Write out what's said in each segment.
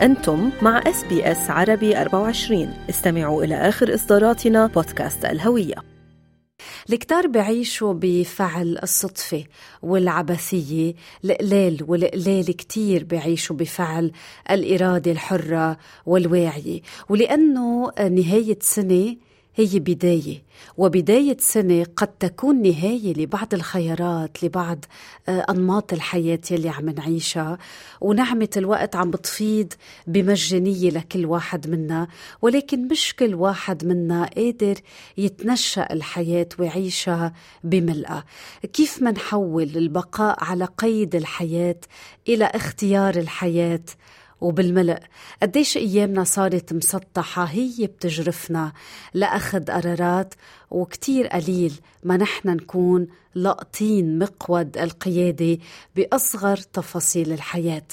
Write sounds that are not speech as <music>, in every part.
أنتم مع SBS عربي 24 استمعوا إلى آخر إصداراتنا بودكاست الهوية. الكتار بعيشوا بفعل الصدفة والعبثية القلال والقلال كتير بعيشوا بفعل الإرادة الحرة والواعية. ولأنه نهاية سنة هي بداية وبداية سنة قد تكون نهاية لبعض الخيارات لبعض آه، أنماط الحياة يلي عم نعيشها. ونعمة الوقت عم بتفيض بمجانية لكل واحد منا ولكن مش كل واحد منا قادر يتنشأ الحياة ويعيشها بملئة كيف منحول البقاء على قيد الحياة إلى اختيار الحياة؟ وبالملء قديش أيامنا صارت مسطحة هي بتجرفنا لأخذ قرارات وكتير قليل ما نحن نكون لقطين مقود القيادة بأصغر تفاصيل الحياة.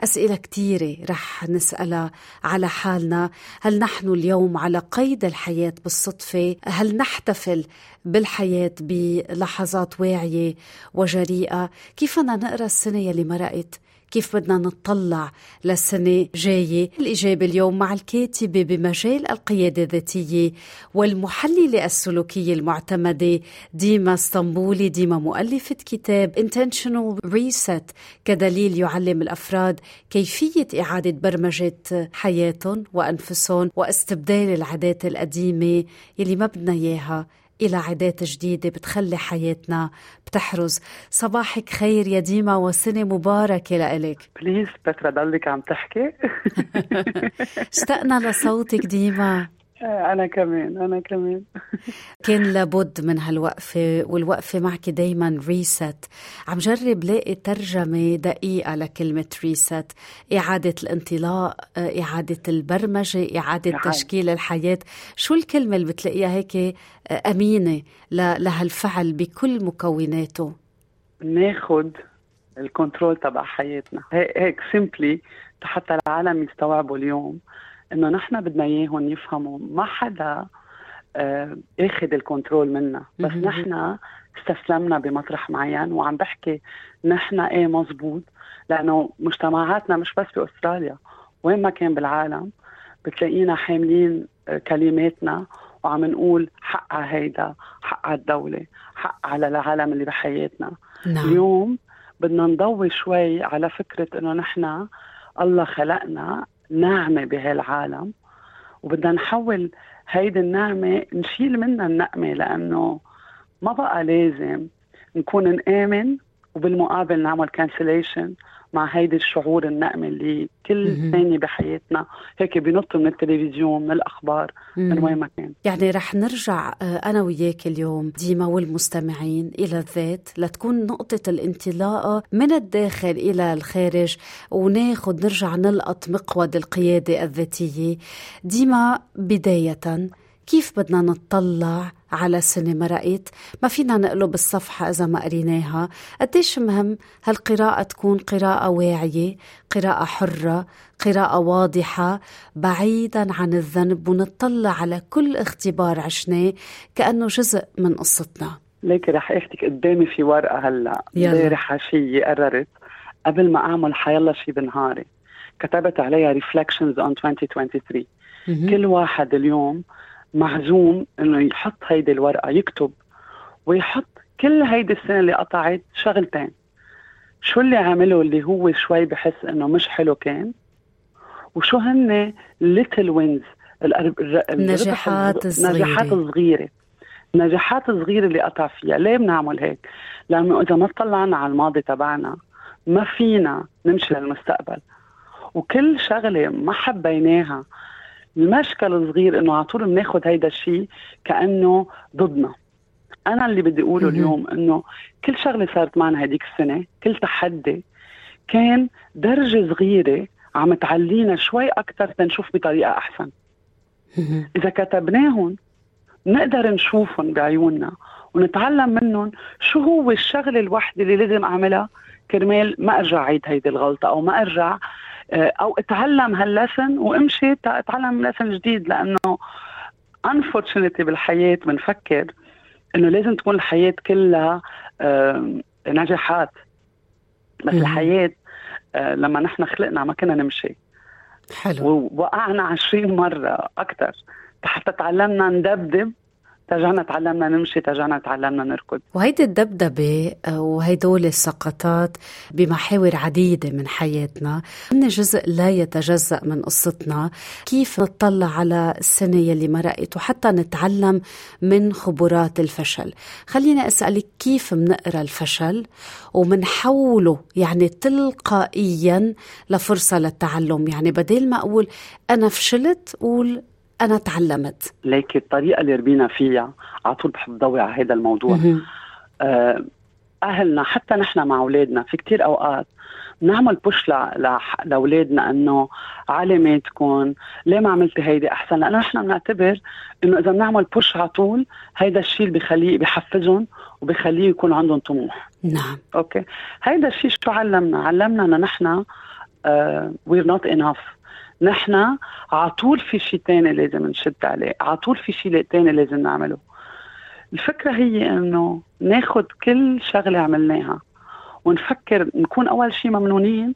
أسئلة كتيرة رح نسألها على حالنا. هل نحن اليوم على قيد الحياة بالصدفة؟ هل نحتفل بالحياة بلحظات واعية وجريئة؟ كيف بدنا نقرأ السنة يلي مرقت؟ كيف بدنا نطلع للسنة جاية الإجابة اليوم مع الكاتبة بمجال القيادة الذاتية والمحللة السلوكية المعتمدة ديما اسطنبولي ديما مؤلفة كتاب Intentional Reset كدليل يعلم الأفراد كيفية إعادة برمجة حياتهم وأنفسهم واستبدال العادات القديمة يلي ما بدنا إياها إلى عادات جديدة بتخلي حياتنا بتحرز. صباحك خير يا ديما وسنة مباركة لإلك. بليز بترا ضلك عم تحكي. <laughs> اشتقنا لصوتك ديما. أنا كمان أنا كمان. <laughs> كان لابد من هالوقفة والوقفة معك دايما ريست عم جرب لاقي ترجمة دقيقة لكلمة ريست إعادة الانطلاق إعادة البرمجة إعادة نعم. تشكيل الحياة. شو الكلمة اللي بتلاقيها هيك أمينة لهالفعل بكل مكوناته؟ ناخد ال control تبع حياتنا. هيك simply حتى العالم يستوعبوا اليوم. إنه نحن بدنا إياهم يفهموا ما حدا آه أخذ ال control منا. بس نحن استسلمنا بمطرح معين وعم بحكي نحن إيه مزبوط لأنه مجتمعاتنا مش بس بأستراليا وين ما كان بالعالم بتلاقينا حاملين آه، كلماتنا وعم نقول حق على هيدا حق على الدولة حق على العالم اللي بحياتنا. نعم. اليوم بدنا نضوي شوي على فكرة إنه نحن الله خلقنا ناعمة بهالعالم وبدنا نحول هيدي النعمة نشيل منها النقمة لأنه ما بقى لازم نكون نآمن وبالمقابل نعمل كانسليشن مع هيدي الشعور النقمة اللي كل ثانية بحياتنا هيك بنط من التلفزيون من الأخبار من وين ما كان. يعني رح نرجع آه، أنا وياك اليوم ديما والمستمعين إلى الذات لتكون نقطة الانطلاقة من الداخل إلى الخارج وناخد نرجع نلقط مقود القيادة الذاتية. ديما بداية كيف بدنا نطلع على سنة مرقت ما فينا نقلب الصفحة إذا ما قريناها. قديش مهم هالقراءة تكون قراءة واعية قراءة حرة قراءة واضحة بعيدا عن الذنب ونطلع على كل اختبار عشناه كأنه جزء من قصتنا. ليك رح اخدك قدامي في ورقة هلأ. امبارح عشية قررت. قبل ما أعمل حيلا شي بنهاري. كتبت عليها reflections on 2023 كل واحد اليوم معزوم إنه يحط هيدي الورقة يكتب ويحط كل هيدي السنة اللي قطعت شغلتين. شو اللي عمله اللي هو شوي بحس إنه مش حلو كان؟ وشو هن ليتل وينز النجاحات الصغيرة. نجاحات صغيرة النجاحات الصغيرة اللي قطع فيها. ليه بنعمل هيك؟ لأنه إذا ما طلعنا على الماضي تبعنا ما فينا نمشي للمستقبل. وكل شغلة ما حبيناها المشكل الصغير إنه على طول بناخذ هيدا الشيء كأنه ضدنا. أنا اللي بدي أقوله اليوم إنه كل شغلة صارت معنا هديك السنة كل تحدي كان درجة صغيرة عم تعلينا شوي أكثر تنشوف بطريقة أحسن. إذا كتبناهم نقدر نشوفهم بعيوننا ونتعلم منهم شو هو الشغلة الوحدة اللي لازم أعملها كرمال ما أرجع عيد هيدي الغلطة أو ما أرجع أو اتعلم هاللسن وامشي اتعلم لسن جديد لأنه unfortunately بالحياة بنفكر إنه لازم تكون الحياة كلها نجاحات. بس الحياة آه، لما نحن خلقنا ما كنا نمشي. حلو. ووقعنا عشرين مرة أكثر حتى تعلمنا ندبدب ترجعنا تعلمنا نمشي ترجعنا تعلمنا نركض. وهيدي الدبدبة آه، وهيدول السقطات بمحاور عديدة من حياتنا. هن جزء لا يتجزأ من قصتنا. كيف نطلع على السنة يلي مرقت وحتى نتعلم من خبرات الفشل. خليني أسألك كيف منقرأ الفشل؟ ومنحوله يعني تلقائيا لفرصة للتعلم. يعني بدل ما أقول أنا فشلت قول أنا تعلمت. ليك الطريقة اللي ربينا فيها. على طول بحب ضوي على هذا الموضوع. آه أهلنا حتى نحن مع أولادنا في كتير أوقات نعمل push لأولادنا إنه علاماتكم ليه ما عملتي هيدي أحسن؟ لأنه نحن بنعتبر إنه إذا بنعمل push على طول هيدا الشيء اللي بخليه بحفزهم وبخليه يكون عندهم طموح. نعم. أوكي؟ هيدا الشيء شو علمنا؟ علمنا إنه نحن we're not enough نحن على طول في شيء ثاني لازم نشد عليه على طول في شيء ثاني لازم نعمله. الفكرة هي إنه ناخد كل شغلة عملناها ونفكر نكون أول شيء ممنونين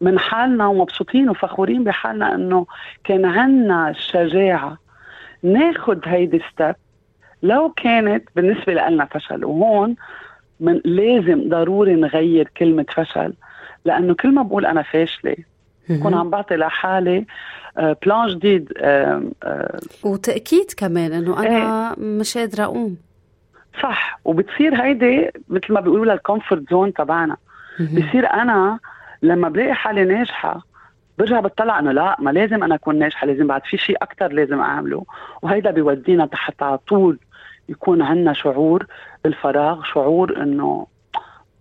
من حالنا ومبسوطين وفخورين بحالنا إنه كان عنا الشجاعة ناخد هيدي step لو كانت بالنسبة لنا فشل وهون من لازم ضروري نغير كلمة فشل لأنه كل ما بقول أنا فاشلة بكون عم بعطي لحالي plan آه، جديد آه، آه، وتأكيد كمان إنه أنا إيه. مش قادرة أقوم. صح وبتصير هيدي مثل ما بيقولوا ال comfort zone تبعنا. بصير أنا لما بلاقي حالي ناجحة برجع بطلع إنه لا ما لازم أنا أكون ناجحة لازم بعد في شيء أكثر لازم أعمله. وهيدا بيودينا تحت على طول يكون عندنا شعور بالفراغ شعور إنه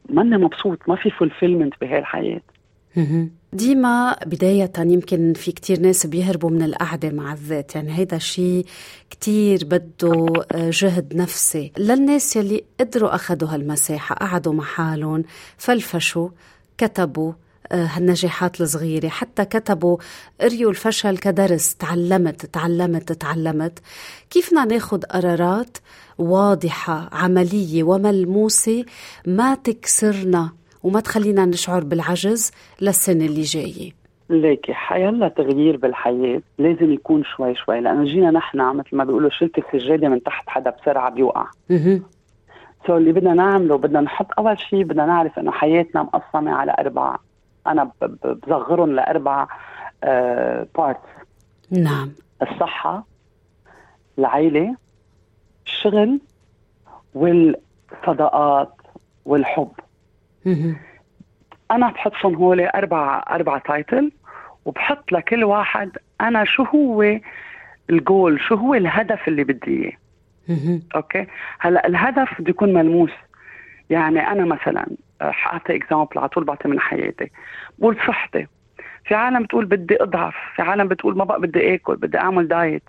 ماني مبسوط ما في fulfillment بهالحياة. الحياة ديما بداية يمكن في كتير ناس بيهربوا من القعدة مع الذات. يعني هيدا شيء كتير بده آه، جهد نفسي. للناس يلي قدروا أخذوا هالمساحة قعدوا مع حالهم فلفشوا كتبوا آه، هالنجاحات الصغيرة. حتى كتبوا قريوا الفشل كدرس تعلمت تعلمت تعلمت. كيف بدنا ناخد قرارات واضحة عملية وملموسة ما تكسرنا. وما تخلينا نشعر بالعجز للسنة اللي جاية. ليكي حيلا تغيير بالحياة. لازم يكون شوي شوي لأنه جينا نحن مثل ما بيقولوا شلت السجادة من تحت حدا بسرعة بيوقع. so اللي بدنا نعمله بدنا نحط أول شيء بدنا نعرف إنه حياتنا مقسمة على أربعة. أنا بصغرهم لأربع parts آه نعم. الصحة العيلة الشغل والصداقات والحب. أنا بحطهم هول أربع أربع title وبحط لكل واحد أنا شو هو الجول شو هو الهدف اللي بدي إياه. okay؟ هلأ الهدف بده يكون ملموس. يعني أنا مثلا حاعطي example على طول بعطي من حياتي. بقول صحتي. في عالم بتقول بدي أضعف في عالم بتقول ما بقى بدي آكل بدي أعمل diet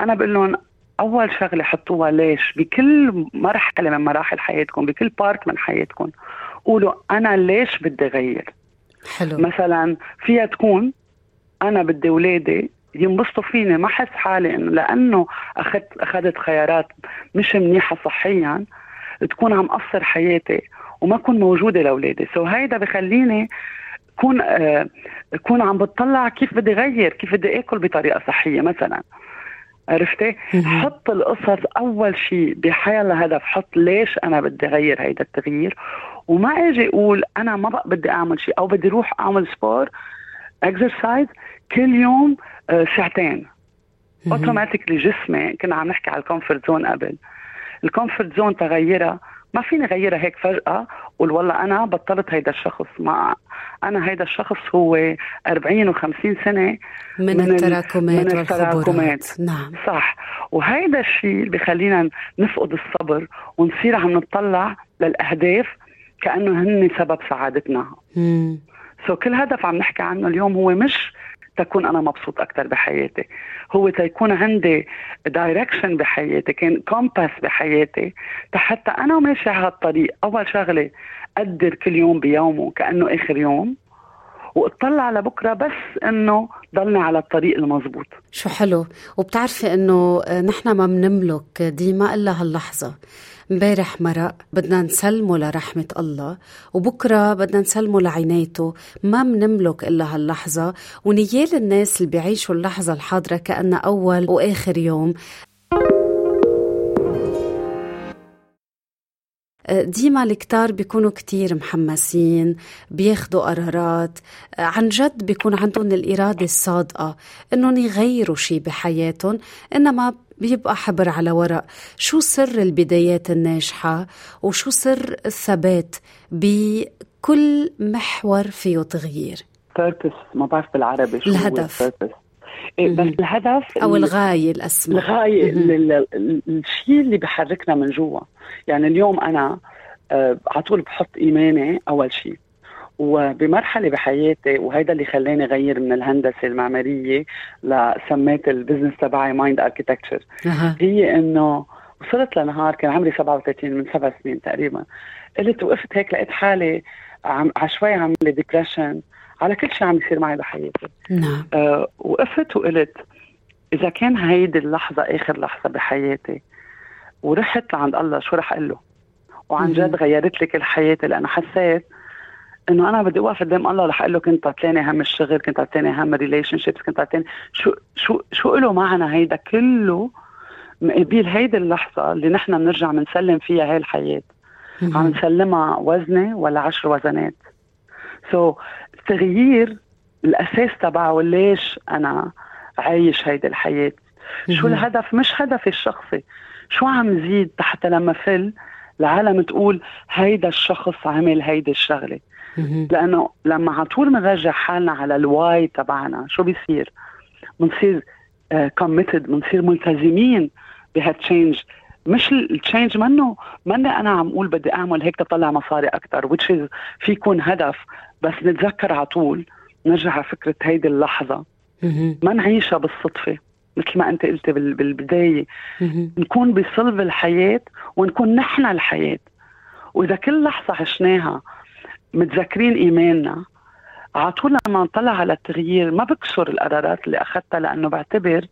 أنا بقول لهم أول شغلة حطوها ليش؟ بكل مرحلة من مراحل حياتكم بكل part من حياتكم. قولوا أنا ليش بدي غير حلو. مثلا فيها تكون أنا بدي اولادي ينبسطوا فيني. ما احس حالي إنه لأنه اخذت أخذت خيارات مش منيحة صحيا تكون عم قصر حياتي وما اكون موجودة لأولادي. سو هيدا بخليني كون آه كون عم بتطلع كيف بدي غير كيف بدي آكل بطريقة صحية مثلا. عرفتي؟ حط القصص أول شيء بحيلا هدف حط ليش أنا بدي غير هيدا التغيير. وما أجي أقول أنا ما بقى بدي اعمل شيء أو بدي أروح اعمل sport exercise كل يوم آه، ساعتين. automatically جسمي كنا عم نحكي على ال comfort zone قبل. ال comfort zone تغيرها ما فيني غيرها هيك فجأة قول والله أنا بطلت هيدا الشخص. ما أنا هيدا الشخص هو 40 و50 سنة من, من التراكمات من التراكمات. نعم. صح. وهيدا الشيء اللي بخلينا نفقد الصبر ونصير عم نطلع للأهداف كأنه هن سبب سعادتنا. so كل هدف عم نحكي عنه اليوم هو مش تكون أنا مبسوط أكثر بحياتي. هو تيكون عندي direction بحياتي كان compass بحياتي حتى أنا ماشي على هالطريق. أول شغلة قدر كل يوم بيومه كأنه آخر يوم وأطلع لبكرة بس إنه ضلني على الطريق المضبوط شو حلو. وبتعرفي إنه نحن ما بنملك ديما إلا هاللحظة. امبارح مرق بدنا نسلمه لرحمة الله وبكرة بدنا نسلمه لعنايته. ما منملك إلا هاللحظة ونيال الناس اللي بيعيشوا اللحظة الحاضرة كأنها أول وآخر يوم. ديما الكتار بيكونوا كتير محمسين بياخدوا قرارات. عن جد بيكون عندهم الإرادة الصادقة إنهم يغيروا شي بحياتهم إنما بيبقى حبر على ورق. شو سر البدايات الناجحة وشو سر الثبات بكل محور فيه تغيير؟ بيربس ما بعرف بالعربي شو الهدف. إيه بس الهدف أو الغاية الاسمى الغاية الشيء اللي بحركنا من جوا. يعني اليوم أنا آه، على طول بحط إيماني أول شيء وبمرحلة بحياتي وهيدا اللي خلاني غير من الهندسة المعمارية لسميت ال business تبعي Mind Architecture هي إنه وصلت لنهار كان عمري 37 من سبع سنين تقريبا. قلت وقفت هيك لقيت حالي عم عشوائي عامله depression على كل شيء عم يصير معي بحياتي. نعم. آه وقفت وقلت إذا كان هيدي اللحظة آخر لحظة بحياتي ورحت لعند الله شو رح أقول له؟ وعن جد غيرت لي كل حياتي لأنه حسيت إنه أنا بدي اوقف قدام الله رح أقول له كنت عتلانة هم الشغل كنت عتلانة هم ال relationships كنت عتلانة شو شو شو له معنى هيدا كله؟ مقابل هيدي اللحظة اللي نحن بنرجع بنسلم فيها هاي الحياة. عم نسلمها وزنة ولا عشر وزنات. so, التغيير الأساس تبعه ليش أنا عايش هيدي الحياة. شو الهدف؟ مش هدفي الشخصي. شو عم زيد حتى لما فل؟ العالم تقول هيدا الشخص عمل هيدي الشغلة. لأنه لما على طول بنرجع حالنا على ال why تبعنا شو بيصير؟ بنصير committed uh, بنصير ملتزمين بهال change مش ال change منه مني أنا عم أقول بدي أعمل هيك تطلع مصاري أكثر which is في يكون هدف. بس نتذكر على طول نرجع على فكرة هيدي اللحظة. ما نعيشها بالصدفة. مثل ما أنت قلتي بالبداية. نكون بصلب الحياة ونكون نحن الحياة. وإذا كل لحظة عشناها متذكرين إيماننا على طول لما نطلع على التغيير ما بكسر القرارات اللي أخذتها لأنه بعتبر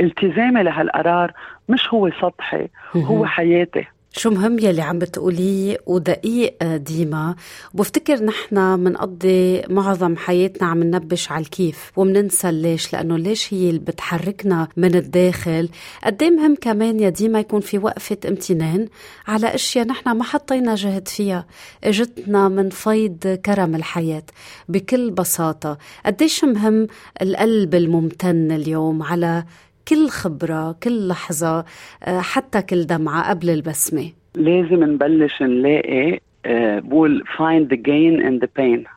التزامي لهالقرار مش هو سطحي هو حياتي. شو مهم يلي عم بتقوليه ودقيق ديما. وبفتكر نحن منقضي معظم حياتنا عم ننبش على الكيف ومننسى ليش لأنه ليش هي اللي بتحركنا من الداخل. قد إيه مهم كمان يا ديما يكون في وقفة امتنان على أشياء نحن ما حطينا جهد فيها. إجتنا من فيض كرم الحياة بكل بساطة. قديش مهم القلب الممتن اليوم على كل خبرة كل لحظة آه، حتى كل دمعة قبل البسمة. لازم نبلش نلاقي آه، بقول find the gain in the pain.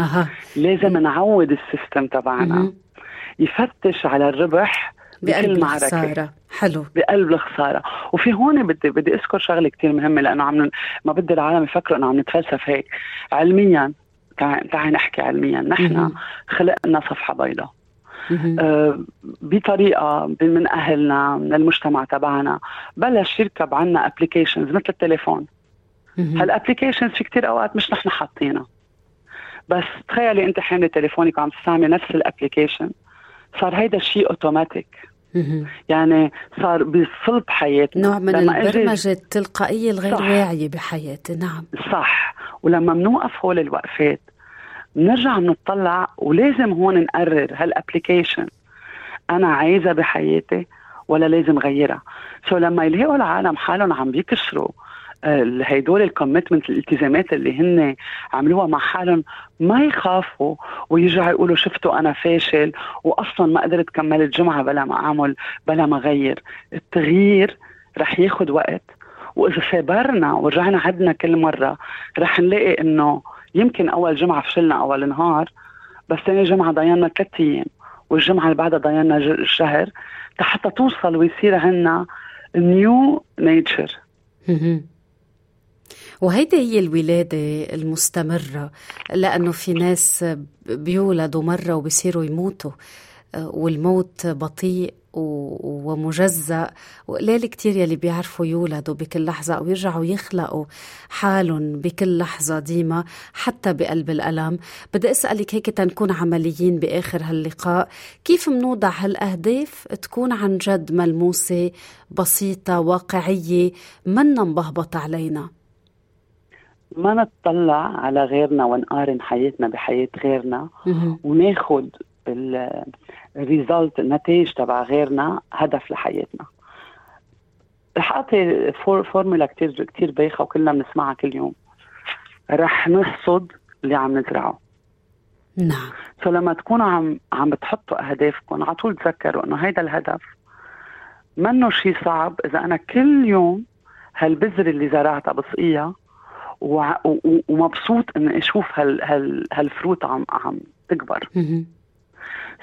أها. لازم نعود السيستم تبعنا. يفتش على الربح بقلب الخسارة. حلو. بقلب الخسارة. وفي هون بدي بدي أذكر شغلة كتير مهمة لأنه عم ما بدي العالم يفكروا إنه عم نتفلسف هيك. علميا تعال نحكي علميا. نحن خلقنا صفحة بيضاء. بطريقة من أهلنا من المجتمع تبعنا. بلش يركب عنا applications مثل التليفون. هال applications في كتير أوقات مش نحن حاطينها. بس تخيلي أنت حامله تليفونك وعم تستعملي نفس ال application صار هيدا الشيء اوتوماتيك يعني صار بصلب حياتنا. نوع من البرمجة التلقائية الغير واعية بحياتي. نعم. صح. ولما بنوقف هول الوقفات بنرجع بنطلع ولازم هون نقرر هال application أنا عايزة بحياتي ولا لازم غيرها. so لما يلاقوا العالم حالهم عم بيكسروا آه، هيدول ال commitment الالتزامات اللي هن عملوها مع حالهم ما يخافوا ويرجعوا يقولوا شفتوا أنا فاشل واصلا ما قدرت كمل الجمعة بلا ما أعمل بلا ما اغير التغيير رح ياخذ وقت. وإذا صبرنا ورجعنا عدنا كل مرة رح نلاقي إنه يمكن أول جمعة فشلنا أول نهار بس ثاني جمعة ضيعنا ثلاث أيام والجمعة اللي بعدها ضيعنا شهر حتى توصل ويصير عندنا نيو نيتشر وهيدي هي الولادة المستمرة لأنه في ناس بيولدوا مرة وبيصيروا يموتوا. والموت بطيء ومجزأ. وقليل كتير يلي بيعرفوا يولدوا بكل لحظة أو يرجعوا يخلقوا حالهم بكل لحظة ديما حتى بقلب الألم. بدي أسألك هيك تنكون عمليين بآخر هاللقاء كيف منوضع هالأهداف تكون عن جد ملموسة بسيطة واقعية؟ منا مبهبط علينا؟ ما نتطلع على غيرنا ونقارن حياتنا بحياة غيرنا. وناخد ال result النتائج تبع غيرنا هدف لحياتنا. رح أعطي فورمولا كثير كثير بايخة وكلنا بنسمعها كل يوم. رح نحصد اللي عم نزرعه. نعم. so لما تكونوا عم عم بتحطوا أهدافكم على طول تذكروا إنه هيدا الهدف منه شيء صعب. إذا أنا كل يوم هالبذر اللي زرعتها بسقيها ومبسوط إني أشوف هال هال هالفروت عم عم تكبر.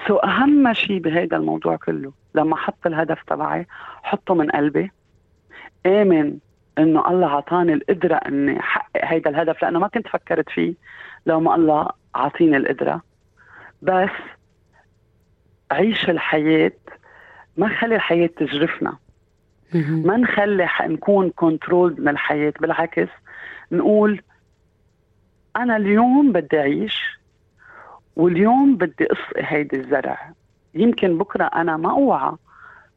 سو أهم شيء بهذا الموضوع كله لما أحط الهدف تبعي حطه من قلبي آمن إنه الله عطاني القدرة إني أحقق هذا الهدف لأنه ما كنت فكرت فيه لو ما الله عطيني القدرة. بس عيش الحياة ما نخلي الحياة تجرفنا. ما نخلي نكون كنترول من الحياة بالعكس نقول أنا اليوم بدي أعيش واليوم بدي اسقي هيدي الزرع. يمكن بكرة أنا ما أوعى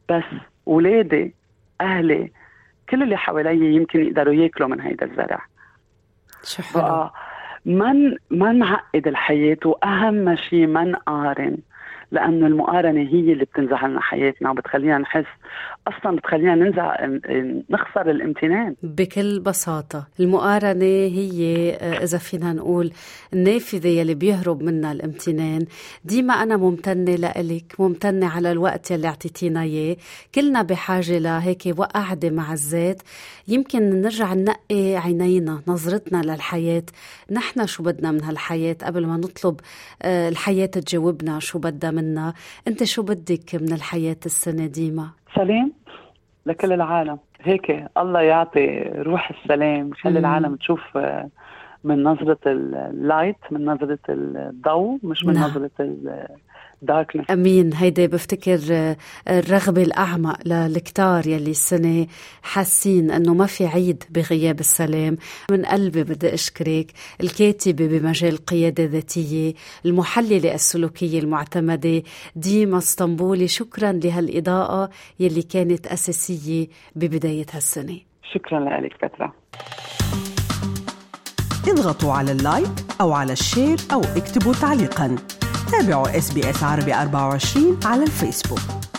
بس اولادي أهلي كل اللي حوالي يمكن يقدروا ياكلوا من هيدا الزرع. شو حلو. ما ما نعقد الحياة وأهم شيء ما نقارن. لأنه المقارنة هي اللي بتنزع لنا حياتنا وبتخلينا نحس. أصلا بتخلينا ننزع نخسر الامتنان. بكل بساطة المقارنة هي آه، إذا فينا نقول النافذة يلي بيهرب منها الامتنان. ديما أنا ممتنة لإلك ممتنة على الوقت يلي أعطيتينا إياه. كلنا بحاجة لهيك وقعدة مع الذات. يمكن نرجع ننقي عينينا نظرتنا للحياة. نحن شو بدنا من هالحياة؟ قبل ما نطلب آه، الحياة تجاوبنا شو بدها منا. أنت شو بدك من الحياة السنة ديما؟ سلام لكل العالم. هيك الله يعطي روح السلام خلي العالم تشوف آه، من نظرة ال light من نظرة الضوء مش من نعم. نظرة darkness أمين. هيدي بفتكر آه، الرغبة الأعمق للكتار يلي السنة حاسين إنه ما في عيد بغياب السلام. من قلبي بدي أشكرك الكاتبة بمجال القياده الذاتيه المحللة السلوكية المعتمدة ديما اسطنبولي. شكرا لهالإضاءة يلي كانت أساسية ببداية هالسنة. شكرا لك بترا اضغطوا على ال like أو على ال share أو اكتبوا تعليقا. تابعوا SBS عربي 24 على الفيسبوك.